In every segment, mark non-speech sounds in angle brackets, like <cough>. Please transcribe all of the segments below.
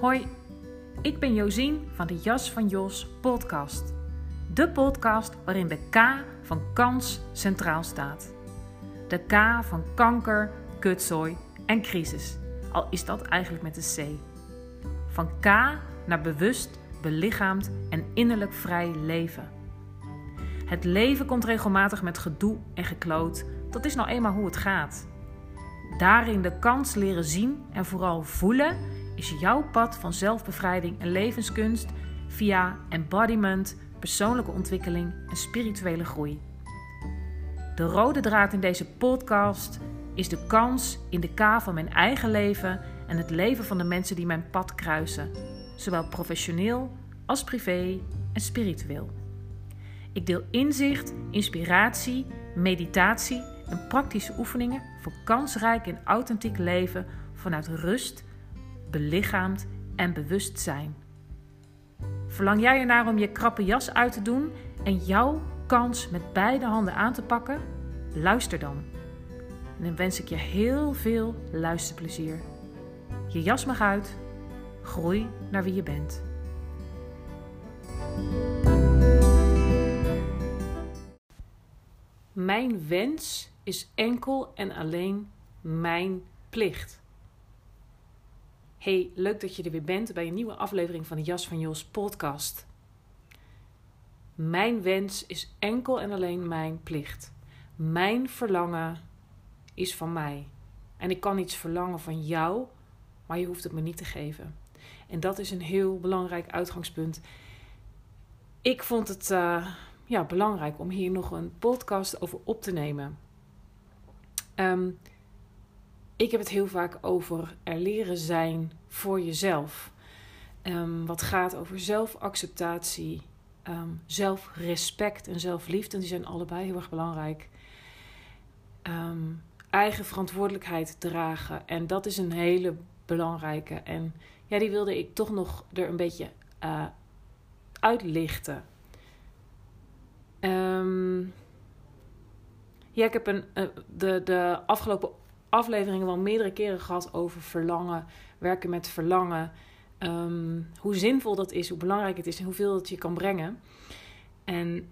Hoi, ik ben Josien van de Jas van Jos podcast. De podcast waarin de K van kans centraal staat. De K van kanker, kutzooi en crisis. Al is dat eigenlijk met de C. Van K naar bewust, belichaamd en innerlijk vrij leven. Het leven komt regelmatig met gedoe en gekloot. Dat is nou eenmaal hoe het gaat. Daarin de kans leren zien en vooral voelen is jouw pad van zelfbevrijding en levenskunst via embodiment, persoonlijke ontwikkeling en spirituele groei. De rode draad in deze podcast is de kans in de K van mijn eigen leven en het leven van de mensen die mijn pad kruisen, zowel professioneel als privé en spiritueel. Ik deel inzicht, inspiratie, meditatie en praktische oefeningen voor kansrijk en authentiek leven vanuit rust, belichaamd en bewustzijn. Verlang jij ernaar om je krappe jas uit te doen en jouw kans met beide handen aan te pakken? Luister dan. En dan wens ik je heel veel luisterplezier. Je jas mag uit. Groei naar wie je bent. Mijn wens is enkel en alleen mijn plicht. Hey, leuk dat je er weer bent bij een nieuwe aflevering van de Jas van Jos podcast. Mijn wens is enkel en alleen mijn plicht. Mijn verlangen is van mij. En ik kan iets verlangen van jou, maar je hoeft het me niet te geven. En dat is een heel belangrijk uitgangspunt. Ik vond het uh, ja, belangrijk om hier nog een podcast over op te nemen. Um, ik heb het heel vaak over er leren zijn voor jezelf. Um, wat gaat over zelfacceptatie, um, zelfrespect en zelfliefde. Die zijn allebei heel erg belangrijk. Um, eigen verantwoordelijkheid dragen. En dat is een hele belangrijke. En ja, die wilde ik toch nog er een beetje uh, uitlichten. ja, ik heb een, uh, de, de afgelopen afleveringen wel meerdere keren gehad over verlangen, werken met verlangen. Ehm, hoe zinvol dat is, hoe belangrijk het is en hoeveel het je kan brengen. En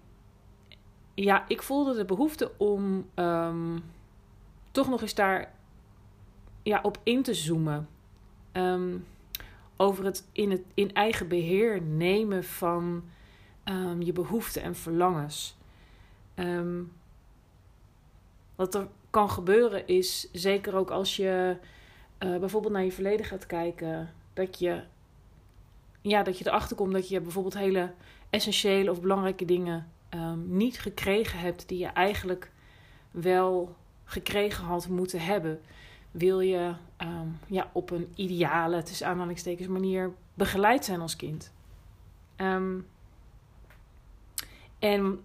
ja, ik voelde de behoefte om um, toch nog eens daar ja, op in te zoomen. Um, over het in, het in eigen beheer nemen van je behoeften en verlangens. wat er kan gebeuren is, zeker ook als je uh, bijvoorbeeld naar je verleden gaat kijken, dat je, ja, dat je erachter komt dat je bijvoorbeeld hele essentiële of belangrijke dingen um, niet gekregen hebt die je eigenlijk wel gekregen had moeten hebben. Wil je um, ja, op een ideale, tussen aanhalingstekens, manier begeleid zijn als kind. Um, en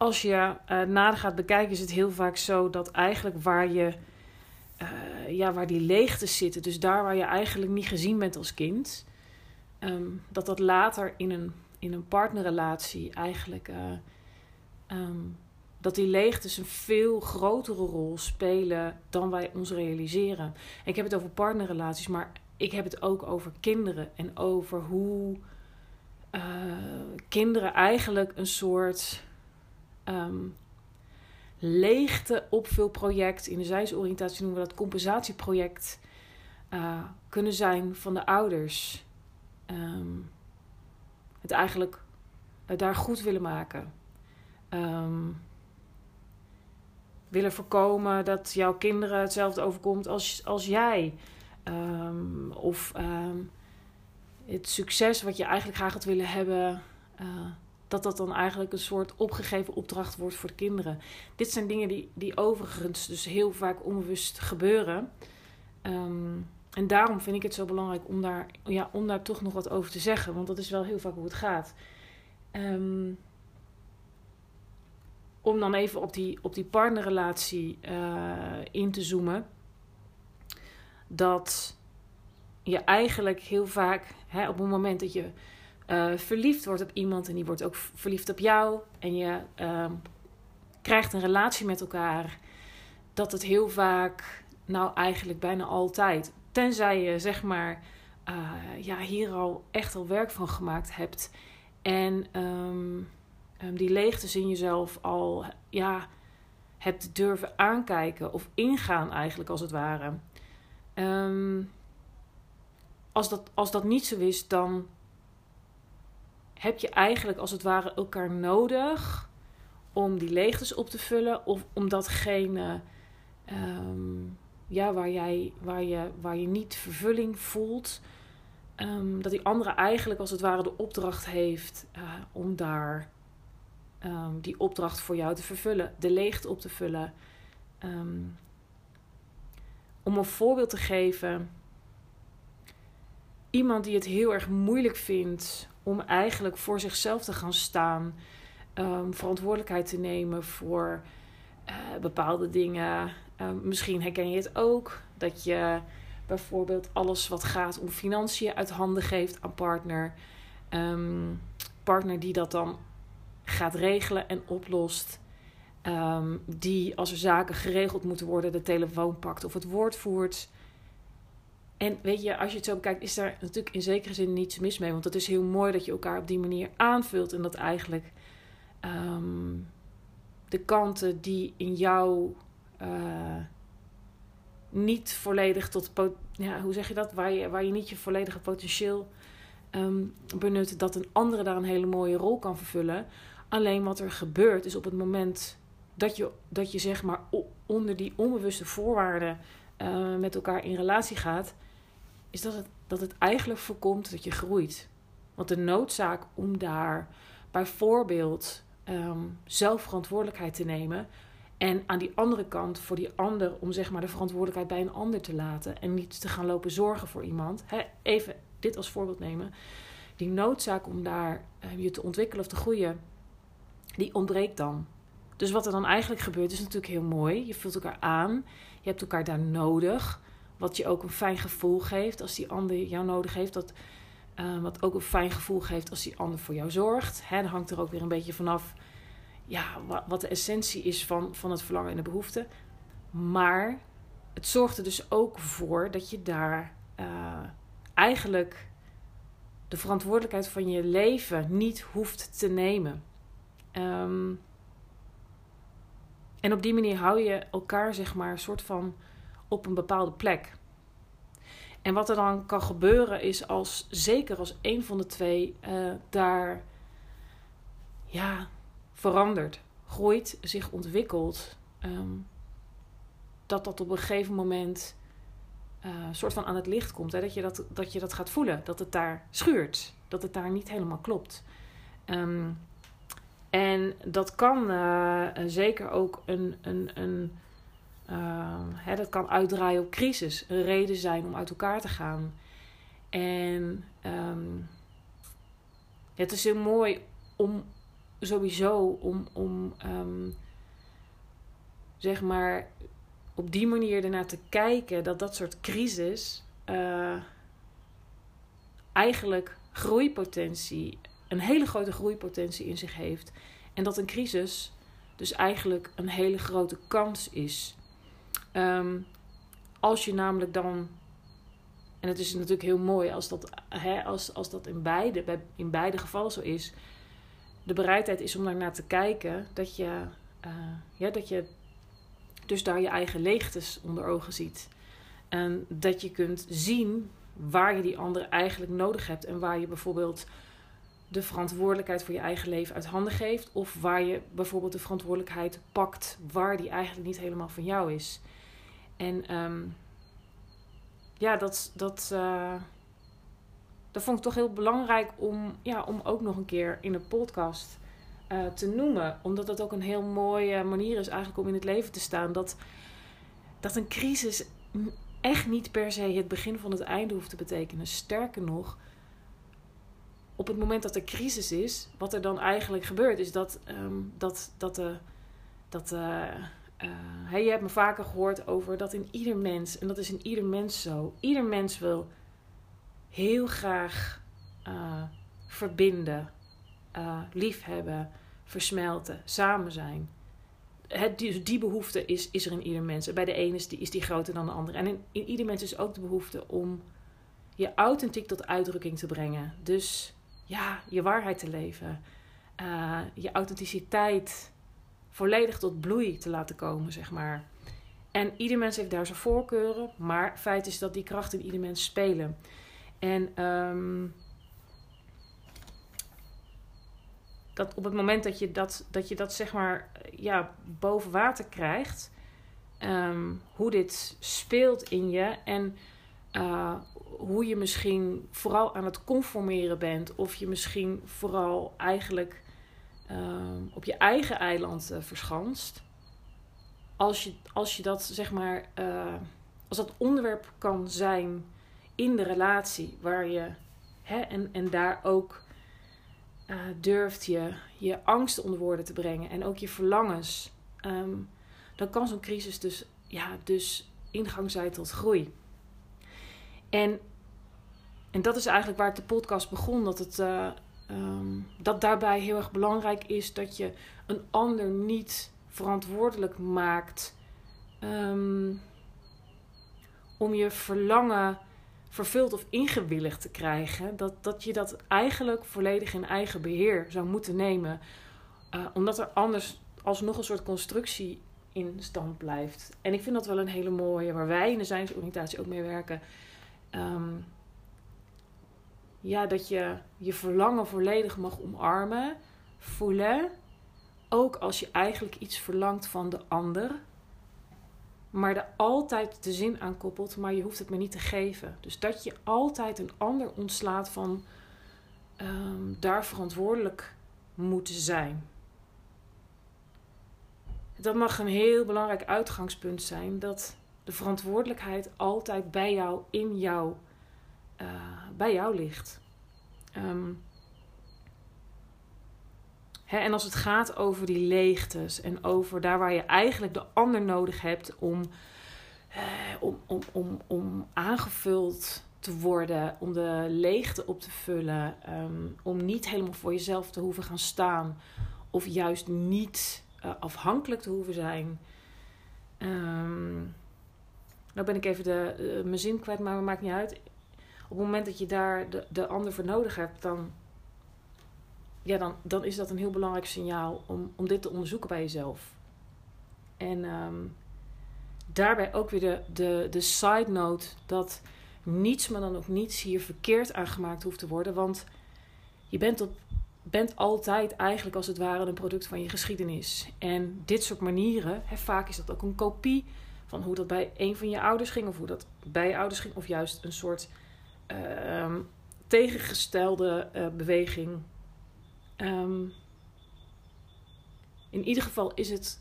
als je uh, nader gaat bekijken, is het heel vaak zo dat eigenlijk waar je. Uh, ja, waar die leegtes zitten, dus daar waar je eigenlijk niet gezien bent als kind, um, dat dat later in een, in een partnerrelatie eigenlijk. Uh, um, dat die leegtes een veel grotere rol spelen dan wij ons realiseren. ik heb het over partnerrelaties, maar ik heb het ook over kinderen en over hoe kinderen eigenlijk een soort um, leegte opvulproject. In de zijsoriëntatie noemen we dat compensatieproject. Uh, kunnen zijn van de ouders. Um, het eigenlijk uh, daar goed willen maken. Um, willen voorkomen dat jouw kinderen hetzelfde overkomt als, als jij. Of het succes wat je eigenlijk graag had willen hebben. Uh, dat dat dan eigenlijk een soort opgegeven opdracht wordt voor de kinderen. Dit zijn dingen die, die overigens dus heel vaak onbewust gebeuren. Um, en daarom vind ik het zo belangrijk om daar, ja, om daar toch nog wat over te zeggen. Want dat is wel heel vaak hoe het gaat. Um, om dan even op die, op die partnerrelatie uh, in te zoomen. Dat je eigenlijk heel vaak, hè, op het moment dat je uh, verliefd wordt op iemand en die wordt ook verliefd op jou en je uh, krijgt een relatie met elkaar, dat het heel vaak, nou eigenlijk bijna altijd, tenzij je zeg maar ja, hier al echt al werk van gemaakt hebt. En ehm, ehm, die leegtes in jezelf al ja, hebt durven aankijken of ingaan, eigenlijk als het ware. Ehm, als, dat, als dat niet zo is, dan heb je eigenlijk als het ware elkaar nodig om die leegtes op te vullen of om datgene ja, waar, jij, waar, je, waar je niet vervulling voelt, Ehm, dat die andere eigenlijk als het ware de opdracht heeft uh, om daar um, die opdracht voor jou te vervullen, de leegte op te vullen. Om een voorbeeld te geven, iemand die het heel erg moeilijk vindt om eigenlijk voor zichzelf te gaan staan, verantwoordelijkheid te nemen voor uh, bepaalde dingen. misschien herken je het ook dat je bijvoorbeeld alles wat gaat om financiën uit handen geeft aan partner. Um, partner die dat dan gaat regelen en oplost. Ehm, die als er zaken geregeld moeten worden, de telefoon pakt of het woord voert. En weet je, als je het zo bekijkt, is daar natuurlijk in zekere zin niets mis mee. Want het is heel mooi dat je elkaar op die manier aanvult. En dat eigenlijk ehm, de kanten die in jou uh, niet volledig tot, ja, hoe zeg je dat, waar je, waar je niet je volledige potentieel um, benut, dat een andere daar een hele mooie rol kan vervullen. Alleen wat er gebeurt is op het moment dat je, dat je zeg maar onder die onbewuste voorwaarden uh, met elkaar in relatie gaat, is dat het, dat het eigenlijk voorkomt dat je groeit. Want de noodzaak om daar bijvoorbeeld um, zelf verantwoordelijkheid te nemen, en aan die andere kant, voor die ander, om zeg maar de verantwoordelijkheid bij een ander te laten. En niet te gaan lopen zorgen voor iemand. even dit als voorbeeld nemen. Die noodzaak om daar uh, je te ontwikkelen of te groeien, die ontbreekt dan. Dus wat er dan eigenlijk gebeurt, is natuurlijk heel mooi. Je vult elkaar aan. Je hebt elkaar daar nodig. Wat je ook een fijn gevoel geeft als die ander jou nodig heeft. Dat, uh, wat ook een fijn gevoel geeft als die ander voor jou zorgt. Hè, hangt er ook weer een beetje vanaf ja, wat de essentie is van, van het verlangen en de behoefte. Maar het zorgt er dus ook voor dat je daar uh, eigenlijk de verantwoordelijkheid van je leven niet hoeft te nemen. Um, en op die manier hou je elkaar, zeg maar, een soort van op een bepaalde plek. En wat er dan kan gebeuren is als, zeker als een van de twee uh, daar, ja, verandert, groeit, zich ontwikkelt, ehm, dat dat op een gegeven moment uh, soort van aan het licht komt. Hè? Dat, je dat, dat je dat gaat voelen, dat het daar schuurt, dat het daar niet helemaal klopt. Ehm, en dat kan uh, zeker ook een, een, een uh, hè, dat kan uitdraaien op crisis, een reden zijn om uit elkaar te gaan. En um, het is heel mooi om sowieso om, om um, zeg maar op die manier ernaar te kijken dat dat soort crisis uh, eigenlijk groeipotentie, een hele grote groeipotentie in zich heeft. En dat een crisis dus eigenlijk een hele grote kans is. Um, als je namelijk dan en het is natuurlijk heel mooi als dat, hè, als, als dat in, beide, in beide gevallen zo is de bereidheid is om daar naar te kijken, dat je, uh, ja, dat je dus daar je eigen leegtes onder ogen ziet. En dat je kunt zien waar je die andere eigenlijk nodig hebt en waar je bijvoorbeeld de verantwoordelijkheid voor je eigen leven uit handen geeft, of waar je bijvoorbeeld de verantwoordelijkheid pakt waar die eigenlijk niet helemaal van jou is. En um, ja, dat, dat, uh, dat vond ik toch heel belangrijk om, ja, om ook nog een keer in de podcast uh, te noemen. Omdat dat ook een heel mooie manier is eigenlijk om in het leven te staan. Dat, dat een crisis echt niet per se het begin van het einde hoeft te betekenen. Sterker nog, op het moment dat er crisis is, wat er dan eigenlijk gebeurt, is dat, um, dat, dat de. Dat, uh, je hebt me vaker gehoord over dat in ieder mens, en dat is in ieder mens zo, ieder mens wil heel graag uh, verbinden, uh, liefhebben, versmelten, samen zijn. Het, die, die behoefte is, is er in ieder mens. Bij de ene is die, is die groter dan de andere. En in, in ieder mens is ook de behoefte om je authentiek tot uitdrukking te brengen. Dus ja, je waarheid te leven. Je authenticiteit volledig tot bloei te laten komen, zeg maar. En ieder mens heeft daar zijn voorkeuren, maar feit is dat die krachten in ieder mens spelen. En um, dat op het moment dat je dat, dat, je dat zeg maar ja, boven water krijgt, um, hoe dit speelt in je en uh, hoe je misschien vooral aan het conformeren bent, of je misschien vooral eigenlijk uh, op je eigen eiland uh, verschanst. Als je, als je dat zeg maar, uh, als dat onderwerp kan zijn in de relatie, waar je hè, en, en daar ook durft je je angsten onder woorden te brengen en ook je verlangens, um, dan kan zo'n crisis dus, ja, dus ingang zijn tot groei. En, en dat is eigenlijk waar de podcast begon. Dat, het, um, dat daarbij heel erg belangrijk is dat je een ander niet verantwoordelijk maakt um, om je verlangen vervuld of ingewilligd te krijgen. Dat, dat je dat eigenlijk volledig in eigen beheer zou moeten nemen. Uh, omdat er anders alsnog een soort constructie in stand blijft. En ik vind dat wel een hele mooie, waar wij in de zijnsoriëntatie ook mee werken. Um, ja, dat je je verlangen volledig mag omarmen, voelen. Ook als je eigenlijk iets verlangt van de ander. Maar er altijd de zin aan koppelt, maar je hoeft het me niet te geven. Dus dat je altijd een ander ontslaat van um, daar verantwoordelijk moeten zijn. Dat mag een heel belangrijk uitgangspunt zijn. Dat de verantwoordelijkheid altijd bij jou, in jou, uh, bij jou ligt. Um, hè, en als het gaat over die leegtes en over daar waar je eigenlijk de ander nodig hebt om, uh, om, om, om, om aangevuld te worden, om de leegte op te vullen, um, om niet helemaal voor jezelf te hoeven gaan staan of juist niet uh, afhankelijk te hoeven zijn. Um, nou ben ik even de, uh, mijn zin kwijt, maar het maakt niet uit. Op het moment dat je daar de, de ander voor nodig hebt, dan, ja, dan, dan is dat een heel belangrijk signaal om, om dit te onderzoeken bij jezelf. En um, daarbij ook weer de, de, de side note dat niets, maar dan ook niets hier verkeerd aangemaakt hoeft te worden. Want je bent, op, bent altijd eigenlijk als het ware een product van je geschiedenis. En dit soort manieren, hè, vaak is dat ook een kopie van hoe dat bij een van je ouders ging, of hoe dat bij je ouders ging, of juist een soort uh, tegengestelde uh, beweging. Um, in ieder geval is het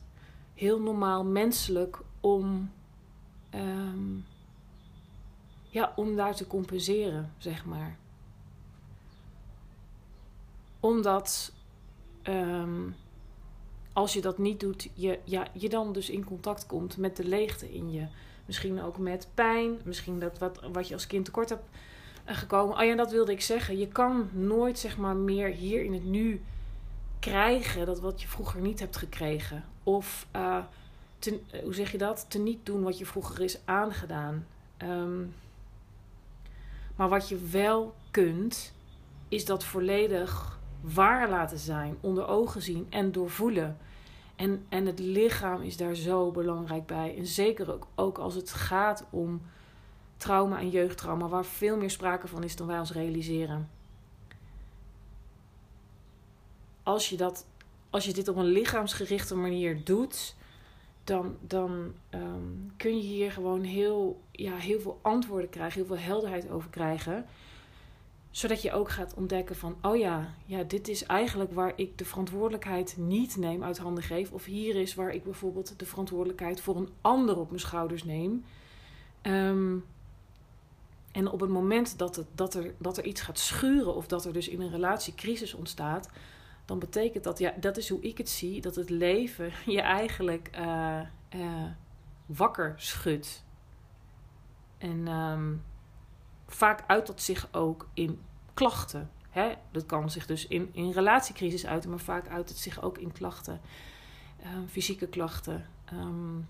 heel normaal menselijk om, um, ja, om daar te compenseren, zeg maar. Omdat als je dat niet doet, je, ja, je dan dus in contact komt met de leegte in je. Misschien ook met pijn, misschien dat wat, wat je als kind tekort hebt eh, gekomen. Oh ja, dat wilde ik zeggen. Je kan nooit zeg maar meer hier in het nu krijgen dat wat je vroeger niet hebt gekregen. Of uh, te, hoe zeg je dat? Te niet doen wat je vroeger is aangedaan. Um, maar wat je wel kunt, is dat volledig waar laten zijn, onder ogen zien en doorvoelen. En, en het lichaam is daar zo belangrijk bij. En zeker ook, ook als het gaat om trauma en jeugdtrauma, waar veel meer sprake van is dan wij ons realiseren. Als je, dat, als je dit op een lichaamsgerichte manier doet, dan, dan um, kun je hier gewoon heel, ja, heel veel antwoorden krijgen, heel veel helderheid over krijgen zodat je ook gaat ontdekken van, oh ja, ja, dit is eigenlijk waar ik de verantwoordelijkheid niet neem uit handen geef. Of hier is waar ik bijvoorbeeld de verantwoordelijkheid voor een ander op mijn schouders neem. Um, en op het moment dat, het, dat, er, dat er iets gaat schuren of dat er dus in een relatie crisis ontstaat, dan betekent dat, ja, dat is hoe ik het zie, dat het leven <laughs> je eigenlijk uh, uh, wakker schudt. En um, vaak uit dat zich ook in klachten. Hè? Dat kan zich dus in, in relatiecrisis uiten, maar vaak uit het zich ook in klachten. Um, fysieke klachten. Um,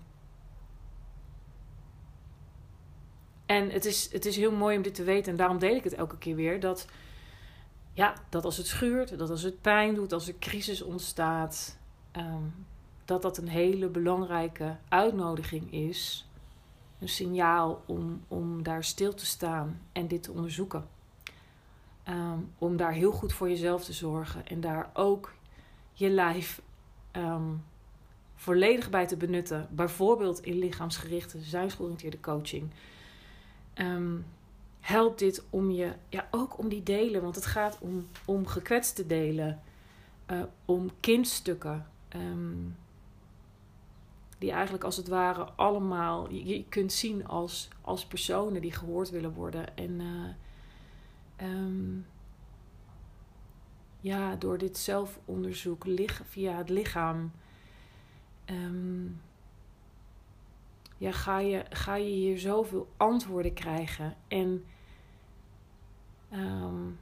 En het is, het is heel mooi om dit te weten. En daarom deel ik het elke keer weer. Dat, ja, dat als het schuurt, dat als het pijn doet, als er crisis ontstaat. Ehm, dat dat een hele belangrijke uitnodiging is. Een signaal om, om daar stil te staan en dit te onderzoeken. Ehm, om daar heel goed voor jezelf te zorgen en daar ook je lijf ehm, volledig bij te benutten. Bijvoorbeeld in lichaamsgerichte, zijnsgeoriënteerde coaching. Um, helpt dit om je, ja, ook om die delen, want het gaat om, om gekwetste delen, uh, om kindstukken. Die eigenlijk als het ware allemaal je, kunt zien als, als personen die gehoord willen worden. En uh, um, ja, door dit zelfonderzoek via het lichaam. Um, ja, ga, je, ga je hier zoveel antwoorden krijgen. En um,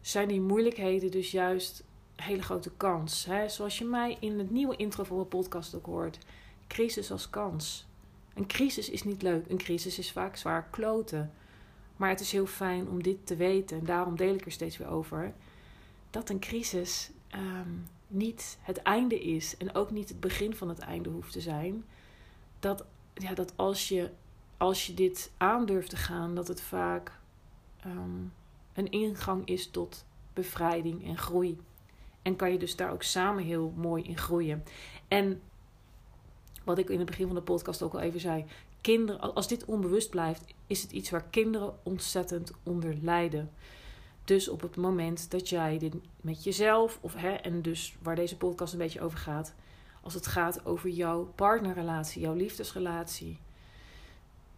zijn die moeilijkheden dus juist een hele grote kans. Hè? Zoals je mij in het nieuwe intro van mijn podcast ook hoort. Crisis als kans. Een crisis is niet leuk. Een crisis is vaak zwaar kloten. Maar het is heel fijn om dit te weten. En daarom deel ik er steeds weer over. Dat een crisis um, niet het einde is. En ook niet het begin van het einde hoeft te zijn. Dat ja, dat als je, als je dit aandurft te gaan, dat het vaak um, een ingang is tot bevrijding en groei. En kan je dus daar ook samen heel mooi in groeien. En wat ik in het begin van de podcast ook al even zei. Als dit onbewust blijft, is het iets waar kinderen ontzettend onder lijden. Dus op het moment dat jij dit met jezelf, of hè, en dus waar deze podcast een beetje over gaat, als het gaat over jouw partnerrelatie, jouw liefdesrelatie.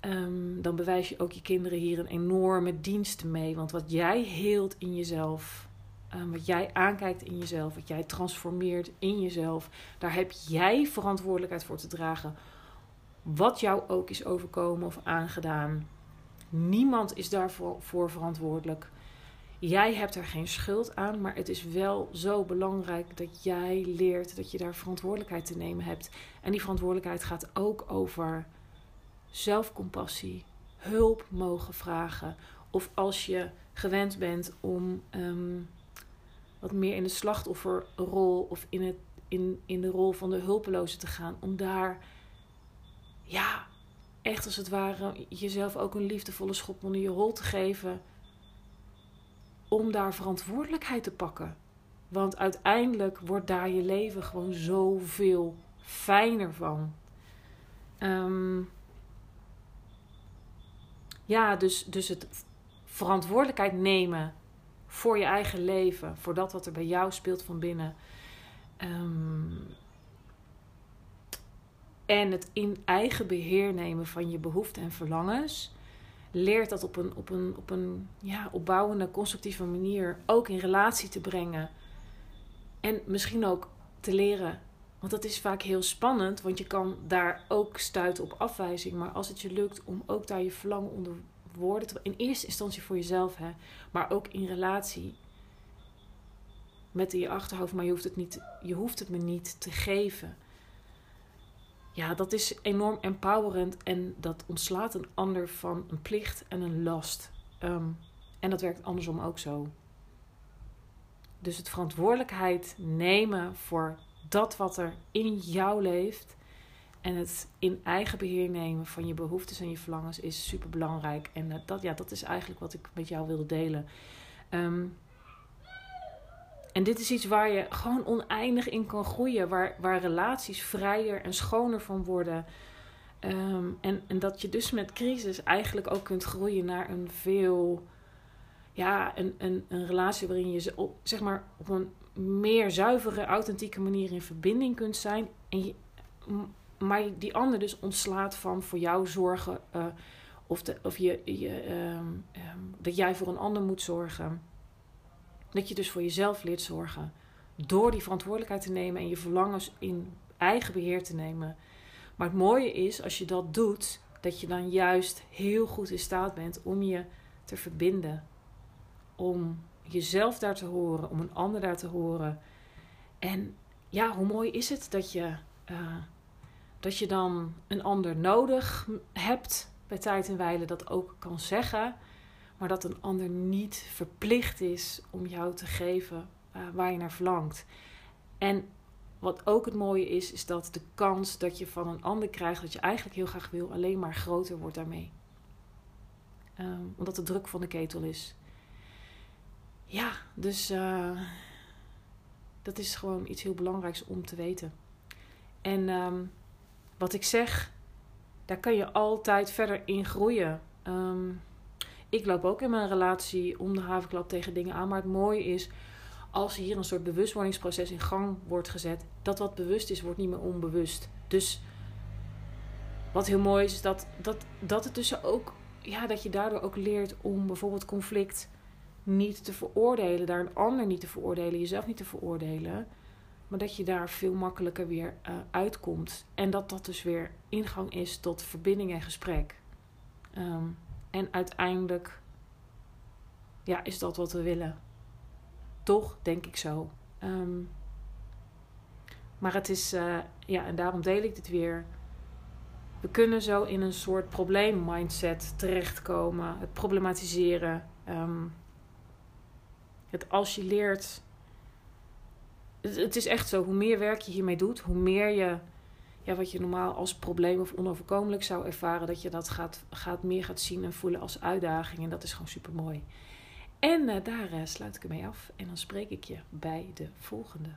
Um, dan bewijs je ook je kinderen hier een enorme dienst mee. Want wat jij heelt in jezelf, um, wat jij aankijkt in jezelf, wat jij transformeert in jezelf, daar heb jij verantwoordelijkheid voor te dragen. Wat jou ook is overkomen of aangedaan. Niemand is daarvoor voor verantwoordelijk. Jij hebt er geen schuld aan, maar het is wel zo belangrijk dat jij leert dat je daar verantwoordelijkheid te nemen hebt. En die verantwoordelijkheid gaat ook over zelfcompassie, hulp mogen vragen. Of als je gewend bent om um, wat meer in de slachtofferrol of in, het, in, in de rol van de hulpeloze te gaan, om daar ja, echt als het ware jezelf ook een liefdevolle schop onder je rol te geven om daar verantwoordelijkheid te pakken. Want uiteindelijk wordt daar je leven gewoon zoveel fijner van. Um, ja, dus, dus het verantwoordelijkheid nemen voor je eigen leven, voor dat wat er bij jou speelt van binnen. Um, en het in eigen beheer nemen van je behoeften en verlangens leert dat op een, op een, op een ja, opbouwende, constructieve manier ook in relatie te brengen. En misschien ook te leren. Want dat is vaak heel spannend, want je kan daar ook stuiten op afwijzing. Maar als het je lukt om ook daar je verlangen onder woorden te in eerste instantie voor jezelf, hè, maar ook in relatie met in je achterhoofd, maar je hoeft het, niet, je hoeft het me niet te geven ja, dat is enorm empowerend en dat ontslaat een ander van een plicht en een last. Um, en dat werkt andersom ook zo. Dus het verantwoordelijkheid nemen voor dat wat er in jou leeft en het in eigen beheer nemen van je behoeftes en je verlangens is super belangrijk. En dat, ja, dat is eigenlijk wat ik met jou wilde delen. Um, en dit is iets waar je gewoon oneindig in kan groeien. Waar, waar relaties vrijer en schoner van worden. Um, en, en dat je dus met crisis eigenlijk ook kunt groeien naar een veel. Ja, een, een, een relatie waarin je op, zeg maar, op een meer zuivere, authentieke manier in verbinding kunt zijn. En je, maar die ander dus ontslaat van voor jou zorgen. Uh, of, de, of je, je, um, um, dat jij voor een ander moet zorgen. Dat je dus voor jezelf leert zorgen. Door die verantwoordelijkheid te nemen en je verlangens in eigen beheer te nemen. Maar het mooie is, als je dat doet, dat je dan juist heel goed in staat bent om je te verbinden. Om jezelf daar te horen, om een ander daar te horen. En ja, hoe mooi is het dat je, uh, dat je dan een ander nodig hebt bij tijd en wijle dat ook kan zeggen, maar dat een ander niet verplicht is om jou te geven uh, waar je naar verlangt. En wat ook het mooie is, is dat de kans dat je van een ander krijgt wat je eigenlijk heel graag wil, alleen maar groter wordt daarmee. Um, omdat de druk van de ketel is. Ja, dus uh, dat is gewoon iets heel belangrijks om te weten. En um, wat ik zeg, daar kan je altijd verder in groeien. Um, ik loop ook in mijn relatie om de havenklap tegen dingen aan. Maar het mooie is, als hier een soort bewustwordingsproces in gang wordt gezet, dat wat bewust is, wordt niet meer onbewust. Dus wat heel mooi is, is dat, dat, dat het dus ook, ja, dat je daardoor ook leert om bijvoorbeeld conflict niet te veroordelen, daar een ander niet te veroordelen, jezelf niet te veroordelen. Maar dat je daar veel makkelijker weer uh, uitkomt. En dat dat dus weer ingang is tot verbinding en gesprek. Um, en uiteindelijk ja, is dat wat we willen. Toch, denk ik zo. Um, maar het is, uh, ja, en daarom deel ik dit weer. We kunnen zo in een soort probleemmindset terechtkomen. Het problematiseren. Um, het als je leert. Het, is echt zo, hoe meer werk je hiermee doet, hoe meer je ja, wat je normaal als probleem of onoverkomelijk zou ervaren, dat je dat gaat, gaat meer gaat zien en voelen als uitdaging. En dat is gewoon super mooi. En uh, daar uh, sluit ik ermee af. En dan spreek ik je bij de volgende.